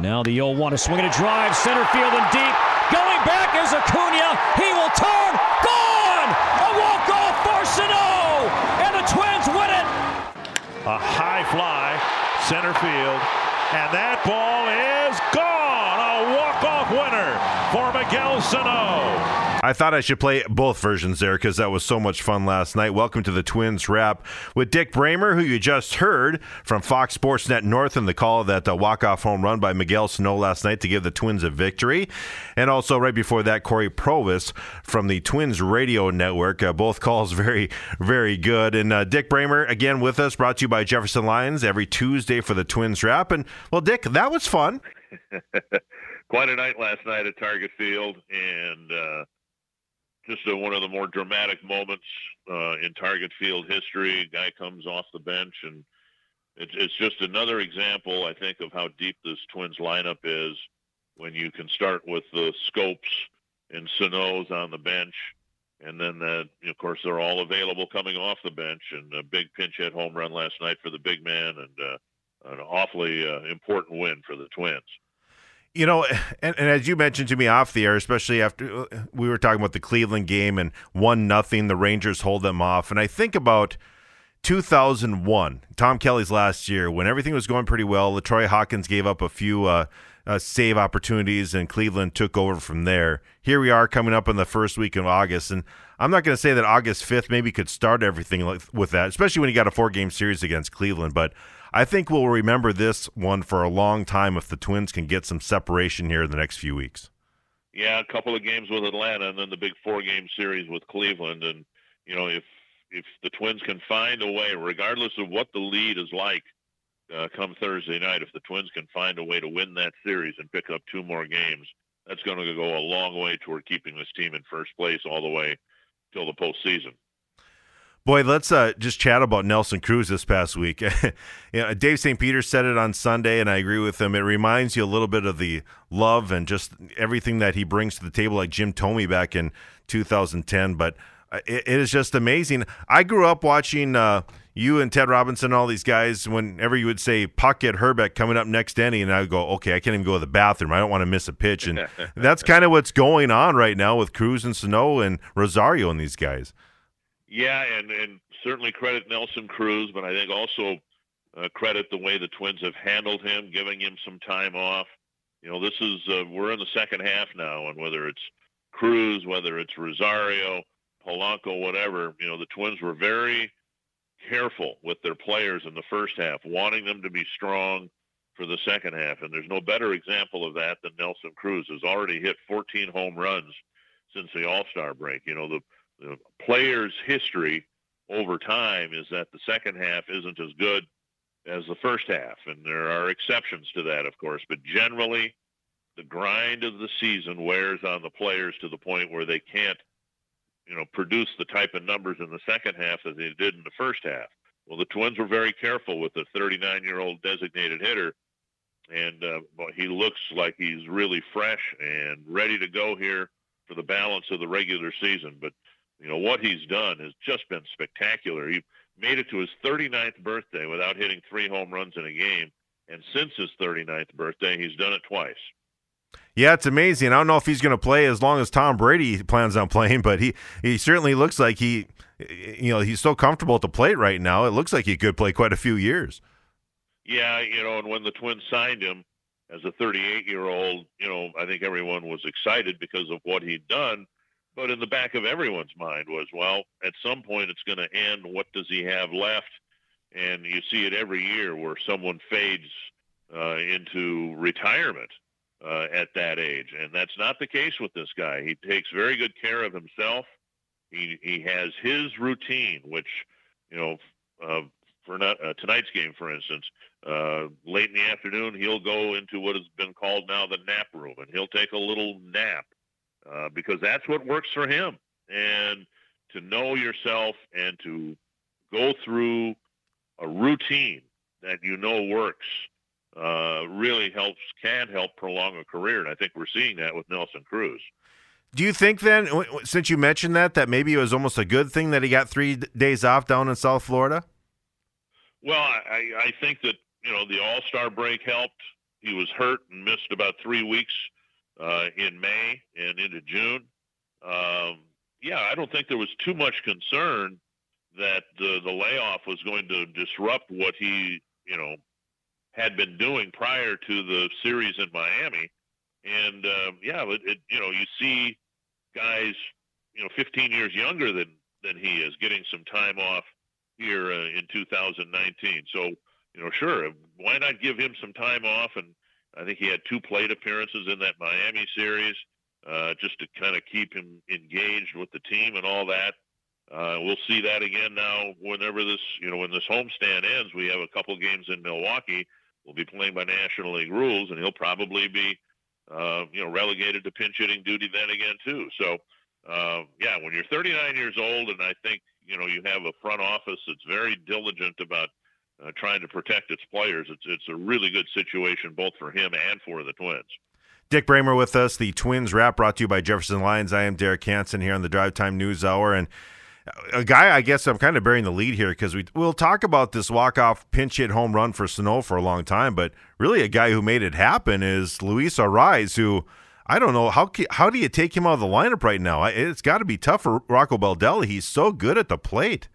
And now the 0 1 to swing and a drive, center field and deep. Going back is Acuna. He will turn. Gone! A walk off for Sano! And the Twins win it! A high fly, center field. And that ball is gone. A walk-off winner for Miguel Sano. I thought I should play both versions there because that was so much fun last night. Welcome to the Twins Wrap with Dick Bremer, who you just heard from Fox Sports Net North in the call of that uh, walk-off home run by Miguel Sano last night to give the Twins a victory. And also right before that, Cory Provus from the Twins Radio Network. Uh, both calls very, very good. And uh, Dick Bremer, again with us, brought to you by Jefferson Lions every Tuesday for the Twins Wrap. And, well, Dick, that was fun. Quite a night last night at Target Field. And, uh, just a, one of the more dramatic moments uh, in Target Field history. Guy comes off the bench, and it's, it's just another example, I think, of how deep this Twins lineup is. When you can start with the Schoops and Sano's on the bench, and then that, of course, they're all available coming off the bench, and a big pinch hit home run last night for the big man, and uh, an awfully uh, important win for the Twins. You know, and, and, as you mentioned to me off the air, especially after uh, we were talking about the Cleveland game and one nothing, the Rangers hold them off, and I think about 2001, Tom Kelly's last year, when everything was going pretty well. LaTroy Hawkins gave up a few uh, uh, save opportunities, and Cleveland took over from there. Here we are coming up in the first week of August, and I'm not going to say that August 5th maybe could start everything with that, especially when you got a four game series against Cleveland, but. I think we'll remember this one for a long time if the Twins can get some separation here in the next few weeks. Yeah, a couple of games with Atlanta, and then the big four-game series with Cleveland. And you know, if if the Twins can find a way, regardless of what the lead is like, uh, come Thursday night, if the Twins can find a way to win that series and pick up two more games, that's going to go a long way toward keeping this team in first place all the way till the postseason. Boy, let's uh, just chat about Nelson Cruz this past week. you know, Dave St. Peter said it on Sunday, and I agree with him. It reminds you a little bit of the love and just everything that he brings to the table, like Jim Thome back in 2010. But it, it is just amazing. I grew up watching uh, you and Ted Robinson, and all these guys. Whenever you would say Puck Hrbek coming up next inning, and I would go, okay, I can't even go to the bathroom. I don't want to miss a pitch, and that's kind of what's going on right now with Cruz and Sano and Rosario and these guys. Yeah, and and certainly credit Nelson Cruz, but I think also uh, credit the way the Twins have handled him, giving him some time off. You know, this is uh, we're in the second half now, and whether it's Cruz, whether it's Rosario, Polanco, whatever, you know, the Twins were very careful with their players in the first half, wanting them to be strong for the second half. And there's no better example of that than Nelson Cruz, who's already hit 14 home runs since the All Star break. You know, the the player's history over time is that the second half isn't as good as the first half, and there are exceptions to that, of course. But generally, the grind of the season wears on the players to the point where they can't, you know, produce the type of numbers in the second half that they did in the first half. Well, the Twins were very careful with the 39-year-old designated hitter, and uh, he looks like he's really fresh and ready to go here for the balance of the regular season. But you know, what he's done has just been spectacular. He made it to his 39th birthday without hitting three home runs in a game. And since his 39th birthday, he's done it twice. Yeah, it's amazing. I don't know if he's going to play as long as Tom Brady plans on playing, but he, he certainly looks like he, you know, he's so comfortable at the plate right now. It looks like he could play quite a few years. Yeah, you know, and when the Twins signed him as a 38 year old, you know, I think everyone was excited because of what he'd done. But in the back of everyone's mind was, well, at some point it's going to end. What does he have left? And you see it every year where someone fades uh, into retirement uh, at that age, and that's not the case with this guy. He takes very good care of himself. He he has his routine, which you know, uh, for not, uh, tonight's game, for instance, uh, late in the afternoon, he'll go into what has been called now the nap room, and he'll take a little nap uh, because that's what works for him. And to know yourself and to go through a routine that you know works uh, really helps, can help prolong a career. And I think we're seeing that with Nelson Cruz. Do you think then, since you mentioned that, that maybe it was almost a good thing that he got three days off down in South Florida? Well, I, I think that you know the All Star break helped. he was hurt and missed about three weeks uh, in May and into June. Um, yeah, I don't think there was too much concern that the the layoff was going to disrupt what he, you know, had been doing prior to the series in Miami. And um, yeah, it, it, you know, you see guys, you know, 15 years younger than than he is getting some time off here uh, in 2019. So, you know, sure, why not give him some time off? And I think he had two plate appearances in that Miami series, uh, just to kind of keep him engaged with the team and all that. Uh, we'll see that again now. Whenever this, you know, when this homestand ends, we have a couple games in Milwaukee. We'll be playing by National League rules, and he'll probably be, uh, you know, relegated to pinch hitting duty then again too. So, uh, yeah, when you're 39 years old, and I think you know you have a front office that's very diligent about uh, trying to protect its players, it's it's a really good situation both for him and for the Twins. Dick Bremer with us, the Twins wrap brought to you by Jefferson Lions. I am Derek Hansen here on the Drive Time News Hour, and a guy I guess I'm kind of bearing the lead here because we we'll talk about this walk off pinch hit home run for Sano for a long time, but really a guy who made it happen is Luis Arraez, who I don't know how how do you take him out of the lineup right now? It's got to be tough for Rocco Baldelli. He's so good at the plate.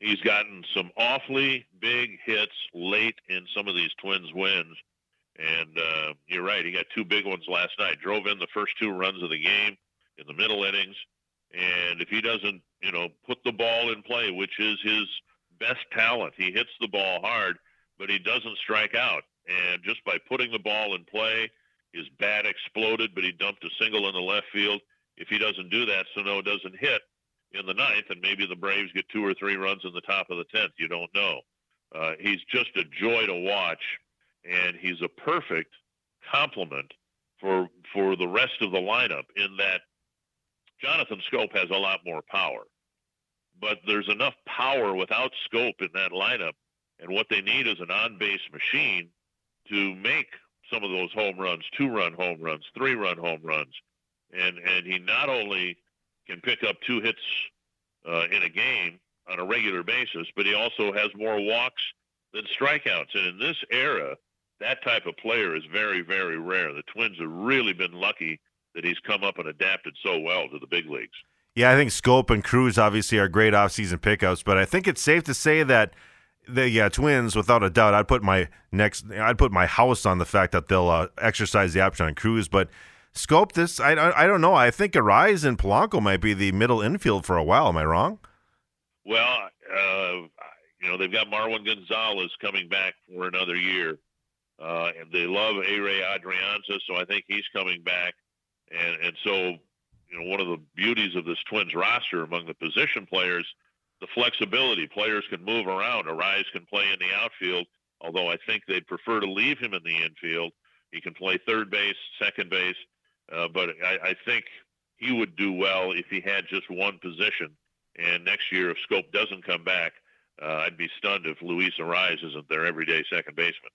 He's gotten some awfully big hits late in some of these Twins wins, and uh, you're right. He got two big ones last night. Drove in the first two runs of the game in the middle innings, and if he doesn't, you know, put the ball in play, which is his best talent, he hits the ball hard, but he doesn't strike out. And just by putting the ball in play his bat exploded, but he dumped a single in the left field. If he doesn't do that, Sano doesn't hit in the ninth, and maybe the Braves get two or three runs in the top of the tenth. You don't know. Uh, he's just a joy to watch, and he's a perfect complement for for the rest of the lineup. In that Jonathan Schoop has a lot more power, but there's enough power without Schoop in that lineup, and what they need is an on-base machine to make some of those home runs, two run home runs, three run home runs. And and he not only can pick up two hits uh, in a game on a regular basis, but he also has more walks than strikeouts. And in this era, that type of player is very, very rare. The Twins have really been lucky that he's come up and adapted so well to the big leagues. Yeah, I think Schoop and Cruz obviously are great offseason pickups, but I think it's safe to say that – the yeah twins without a doubt. I'd put my next. I'd put my house on the fact that they'll uh, exercise the option on Cruz, but. Schoop, this. I, I, I don't know. I think Arraez and Polanco might be the middle infield for a while. Am I wrong? Well, uh, you know they've got Marwin Gonzalez coming back for another year, uh, and they love Ehire Adrianza, so I think he's coming back. And and so you know one of the beauties of this Twins roster among the position players the flexibility. Players can move around. Arraez can play in the outfield, although I think they'd prefer to leave him in the infield. He can play third base, second base, uh, but I, I think he would do well if he had just one position. And next year, if Schoop doesn't come back, uh, I'd be stunned if Luis Arraez isn't their everyday second baseman.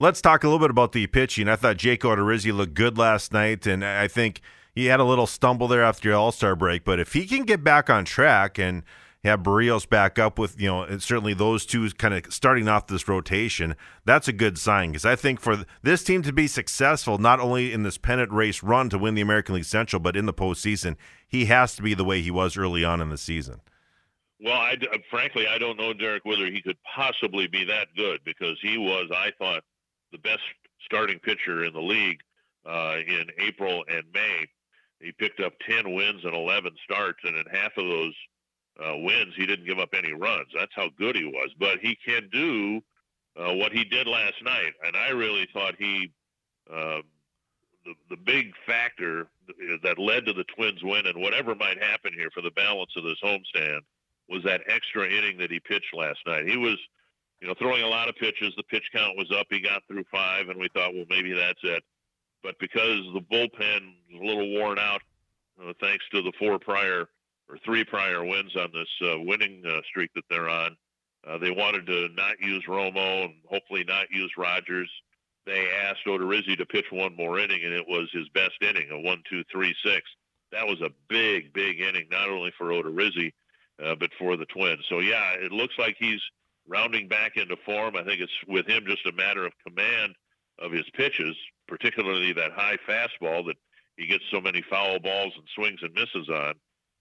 Let's talk a little bit about the pitching. I thought Jake Odorizzi looked good last night, and I think – he had a little stumble there after the All Star break, but if he can get back on track and have Berrios back up with, you know, certainly those two kind of starting off this rotation, that's a good sign because I think for this team to be successful, not only in this pennant race run to win the American League Central, but in the postseason, he has to be the way he was early on in the season. Well, I, frankly, I don't know, Derek, whether he could possibly be that good because he was, I thought, the best starting pitcher in the league uh, in April and May. He picked up 10 wins and 11 starts, and in half of those uh, wins, he didn't give up any runs. That's how good he was. But he can do uh, what he did last night, and I really thought he, uh, the the big factor that led to the Twins win, and whatever might happen here for the balance of this homestand, was that extra inning that he pitched last night. He was, you know, throwing a lot of pitches. The pitch count was up. He got through five, and we thought, well, maybe that's it. But because the bullpen was a little worn out, uh, thanks to the four prior or three prior wins on this uh, winning uh, streak that they're on, uh, they wanted to not use Romo and hopefully not use Rogers. They asked Odorizzi to pitch one more inning, and it was his best inning, a one, two, three, six. That was a big, big inning, not only for Odorizzi, uh, but for the Twins. So yeah, it looks like he's rounding back into form. I think it's with him just a matter of command – of his pitches, particularly that high fastball that he gets so many foul balls and swings and misses on.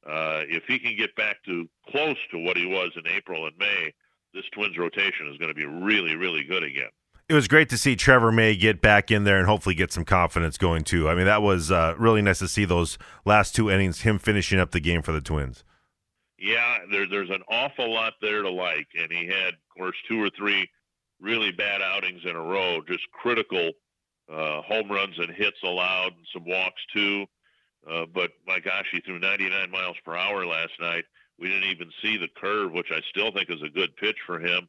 Uh, if he can get back to close to what he was in April and May, this Twins rotation is going to be really, really good again. It was great to see Trevor May get back in there and hopefully get some confidence going too. I mean, that was uh, really nice to see those last two innings, him finishing up the game for the Twins. Yeah, there, there's an awful lot there to like, and he had, of course, two or three really bad outings in a row, just critical uh, home runs and hits allowed, and some walks too. Uh, but my gosh, he threw 99 miles per hour last night. We didn't even see the curve, which I still think is a good pitch for him.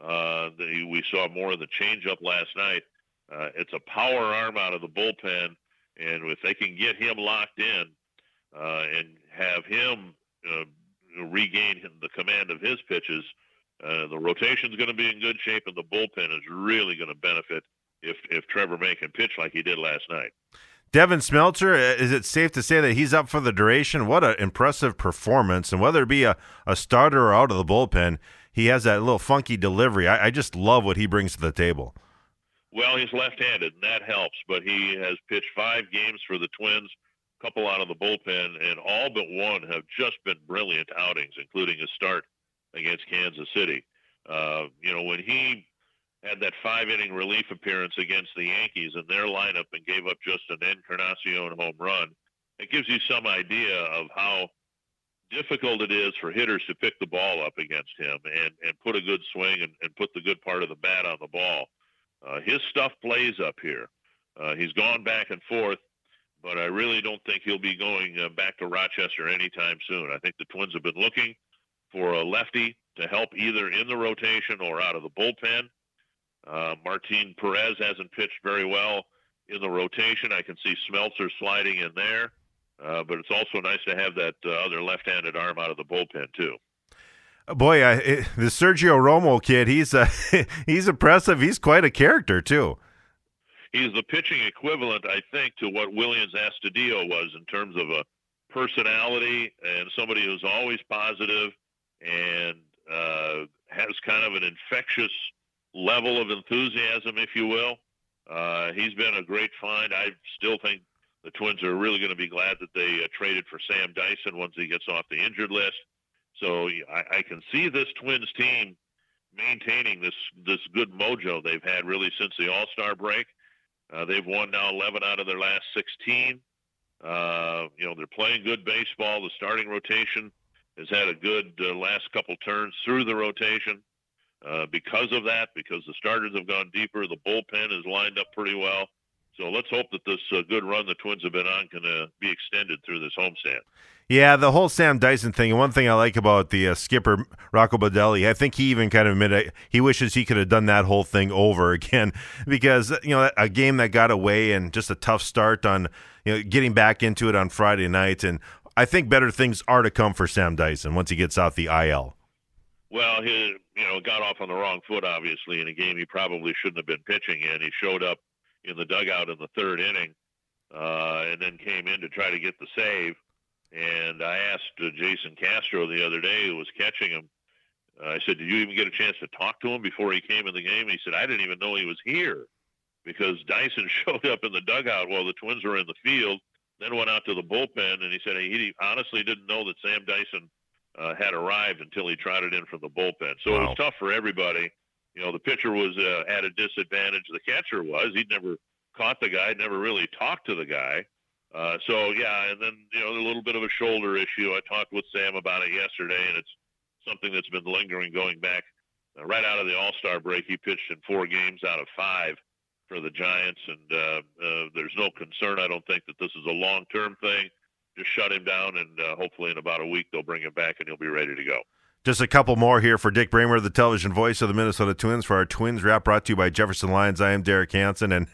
Uh, the, we saw more of the changeup last night. Uh, it's a power arm out of the bullpen, and if they can get him locked in uh, and have him uh, regain the command of his pitches, uh, the rotation is going to be in good shape, and the bullpen is really going to benefit if if Trevor May can pitch like he did last night. Devin Smeltzer, uh, is it safe to say that he's up for the duration? What an impressive performance. And whether it be a, a starter or out of the bullpen, he has that little funky delivery. I, I just love what he brings to the table. Well, he's left handed, and that helps, but he has pitched five games for the Twins, couple out of the bullpen, and all but one have just been brilliant outings, including a start against Kansas City. Uh, you know, when he had that five inning relief appearance against the Yankees in their lineup and gave up just an Encarnacion home run. It gives you some idea of how difficult it is for hitters to pick the ball up against him and, and put a good swing and, and put the good part of the bat on the ball. Uh, his stuff plays up here. Uh, he's gone back and forth, but I really don't think he'll be going uh, back to Rochester anytime soon. I think the Twins have been looking for a lefty to help either in the rotation or out of the bullpen. Uh, Martin Perez hasn't pitched very well in the rotation. I can see Smeltzer sliding in there, uh, but it's also nice to have that uh, other left-handed arm out of the bullpen too. Boy, I, it, the Sergio Romo kid, he's uh, he's impressive. He's quite a character too. He's the pitching equivalent, I think, to what Willians Astudillo was in terms of a personality and somebody who's always positive and uh, has kind of an infectious level of enthusiasm, if you will. Uh, he's been a great find. I still think the Twins are really going to be glad that they uh, traded for Sam Dyson once he gets off the injured list. So I, I can see this Twins team maintaining this this good mojo they've had really since the All Star break. Uh, they've won now 11 out of their last 16. Uh, you know they're playing good baseball. The starting rotation has had a good uh, last couple turns through the rotation. Uh, because of that, because the starters have gone deeper, the bullpen is lined up pretty well. So let's hope that this uh, good run the Twins have been on can uh, be extended through this homestand. Yeah, the whole Sam Dyson thing. And one thing I like about the uh, skipper Rocco Baldelli, I think he even kind of admitted he wishes he could have done that whole thing over again because you know a game that got away and just a tough start on you know getting back into it on Friday night. And I think better things are to come for Sam Dyson once he gets out the IL. Well, he you know got off on the wrong foot, obviously, in a game he probably shouldn't have been pitching in. He showed up in the dugout in the third inning, uh, and then came in to try to get the save. And I asked uh, Jason Castro the other day, who was catching him. Uh, I said, "Did you even get a chance to talk to him before he came in the game?" And he said, "I didn't even know he was here." Because Dyson showed up in the dugout while the Twins were in the field, then went out to the bullpen, and he said he honestly didn't know that Sam Dyson uh, had arrived until he trotted in from the bullpen. So wow. it was tough for everybody. You know, the pitcher was uh, at a disadvantage. The catcher was. He'd never caught the guy, never really talked to the guy. Uh, so yeah, and then you know a little bit of a shoulder issue. I talked with Sam about it yesterday, and it's something that's been lingering going back uh, right out of the All Star break. He pitched in four games out of five for the Giants, and uh, uh, there's no concern. I don't think that this is a long term thing just shut him down, and uh, hopefully in about a week they'll bring him back and he'll be ready to go. Just a couple more here for Dick Bremer, the television voice of the Minnesota Twins, for our Twins wrap brought to you by Jefferson Lions. I am Derek Hansen, and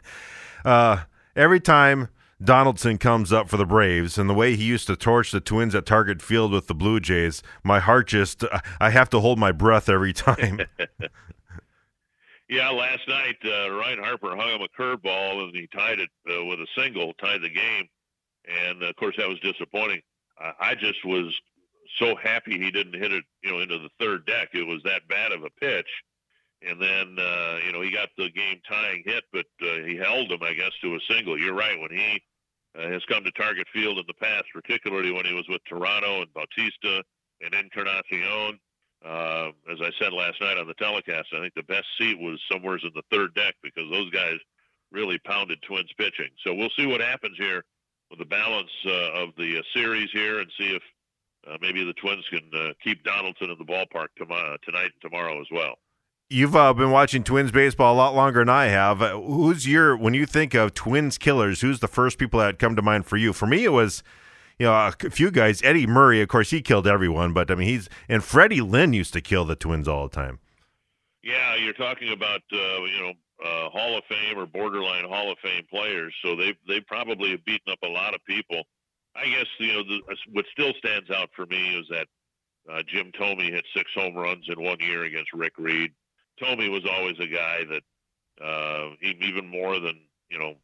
uh, every time Donaldson comes up for the Braves and the way he used to torch the Twins at Target Field with the Blue Jays, my heart just, I have to hold my breath every time. yeah, last night, uh, Ryne Harper hung him a curveball and he tied it uh, with a single, tied the game and of course that was disappointing. I just was so happy he didn't hit it, you know, into the third deck. It was that bad of a pitch, and then uh, you know he got the game tying hit, but uh, he held him, I guess, to a single. You're right when he uh, has come to Target Field in the past, particularly when he was with Toronto and Bautista and Encarnacion. Uh, as I said last night on the telecast, I think the best seat was somewhere in the third deck because those guys really pounded Twins pitching. So we'll see what happens here with the balance uh, of the uh, series here and see if uh, maybe the Twins can uh, keep Donaldson in the ballpark tomorrow, tonight and tomorrow as well. You've uh, been watching Twins baseball a lot longer than I have. Uh, who's your when you think of Twins killers? Who's the first people that come to mind for you? For me, it was you know a few guys. Eddie Murray, of course, he killed everyone, but I mean he's and Freddie Lynn used to kill the Twins all the time. Yeah, you're talking about uh, you know uh, Hall of Fame or borderline Hall of Fame players, so they they probably have beaten up a lot of people. I guess you know the, what still stands out for me is that uh, Jim Thome hit six home runs in one year against Rick Reed. Thome was always a guy that uh, even more than you know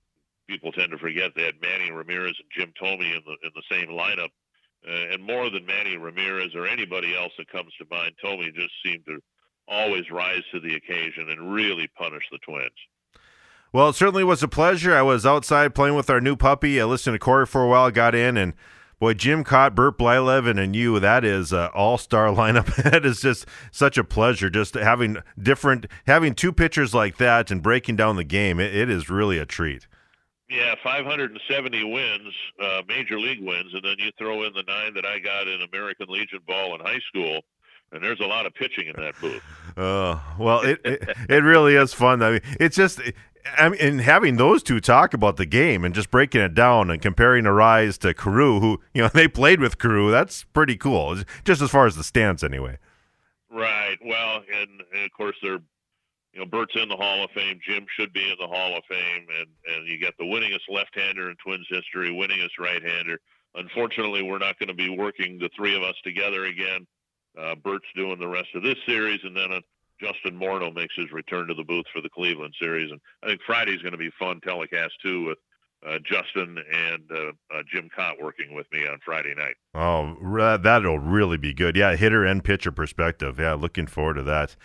people tend to forget they had Manny Ramirez and Jim Thome in the in the same lineup, uh, and more than Manny Ramirez or anybody else that comes to mind, Thome just seemed to always rise to the occasion and really punish the Twins. Well, it certainly was a pleasure. I was outside playing with our new puppy. I listened to Cory for a while, got in, and boy, Jim Kaat, Bert Blyleven, and you, that is an all-star lineup. that is just such a pleasure, just having different, having two pitchers like that and breaking down the game. it, it is really a treat. Yeah, 570 wins, uh, major league wins, and then you throw in the nine that I got in American Legion ball in high school and there's a lot of pitching in that booth. Uh, well, it, it, it really is fun. I mean, it's just I mean, and having those two talk about the game and just breaking it down and comparing Arraez to Carew, who you know they played with Carew, that's pretty cool. Just as far as the stance, anyway. Right. Well, and, and of course they're you know, Bert's in the Hall of Fame. Jim should be in the Hall of Fame, and and you got the winningest left-hander in Twins history, winningest right-hander. Unfortunately, we're not going to be working the three of us together again. Uh, Bert's doing the rest of this series, and then Justin Morneau makes his return to the booth for the Cleveland series. And I think Friday's going to be fun telecast too with uh, Justin and uh, uh, Jim Kaat working with me on Friday night. Oh, that'll really be good. Yeah, hitter and pitcher perspective. Yeah, looking forward to that.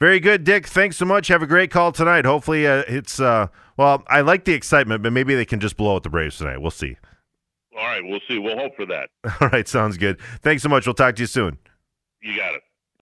Very good, Dick. Thanks so much. Have a great call tonight. Hopefully, uh, it's uh, well. I like the excitement, but maybe they can just blow out the Braves tonight. We'll see. All right, we'll see. We'll hope for that. All right, sounds good. Thanks so much. We'll talk to you soon. You got it.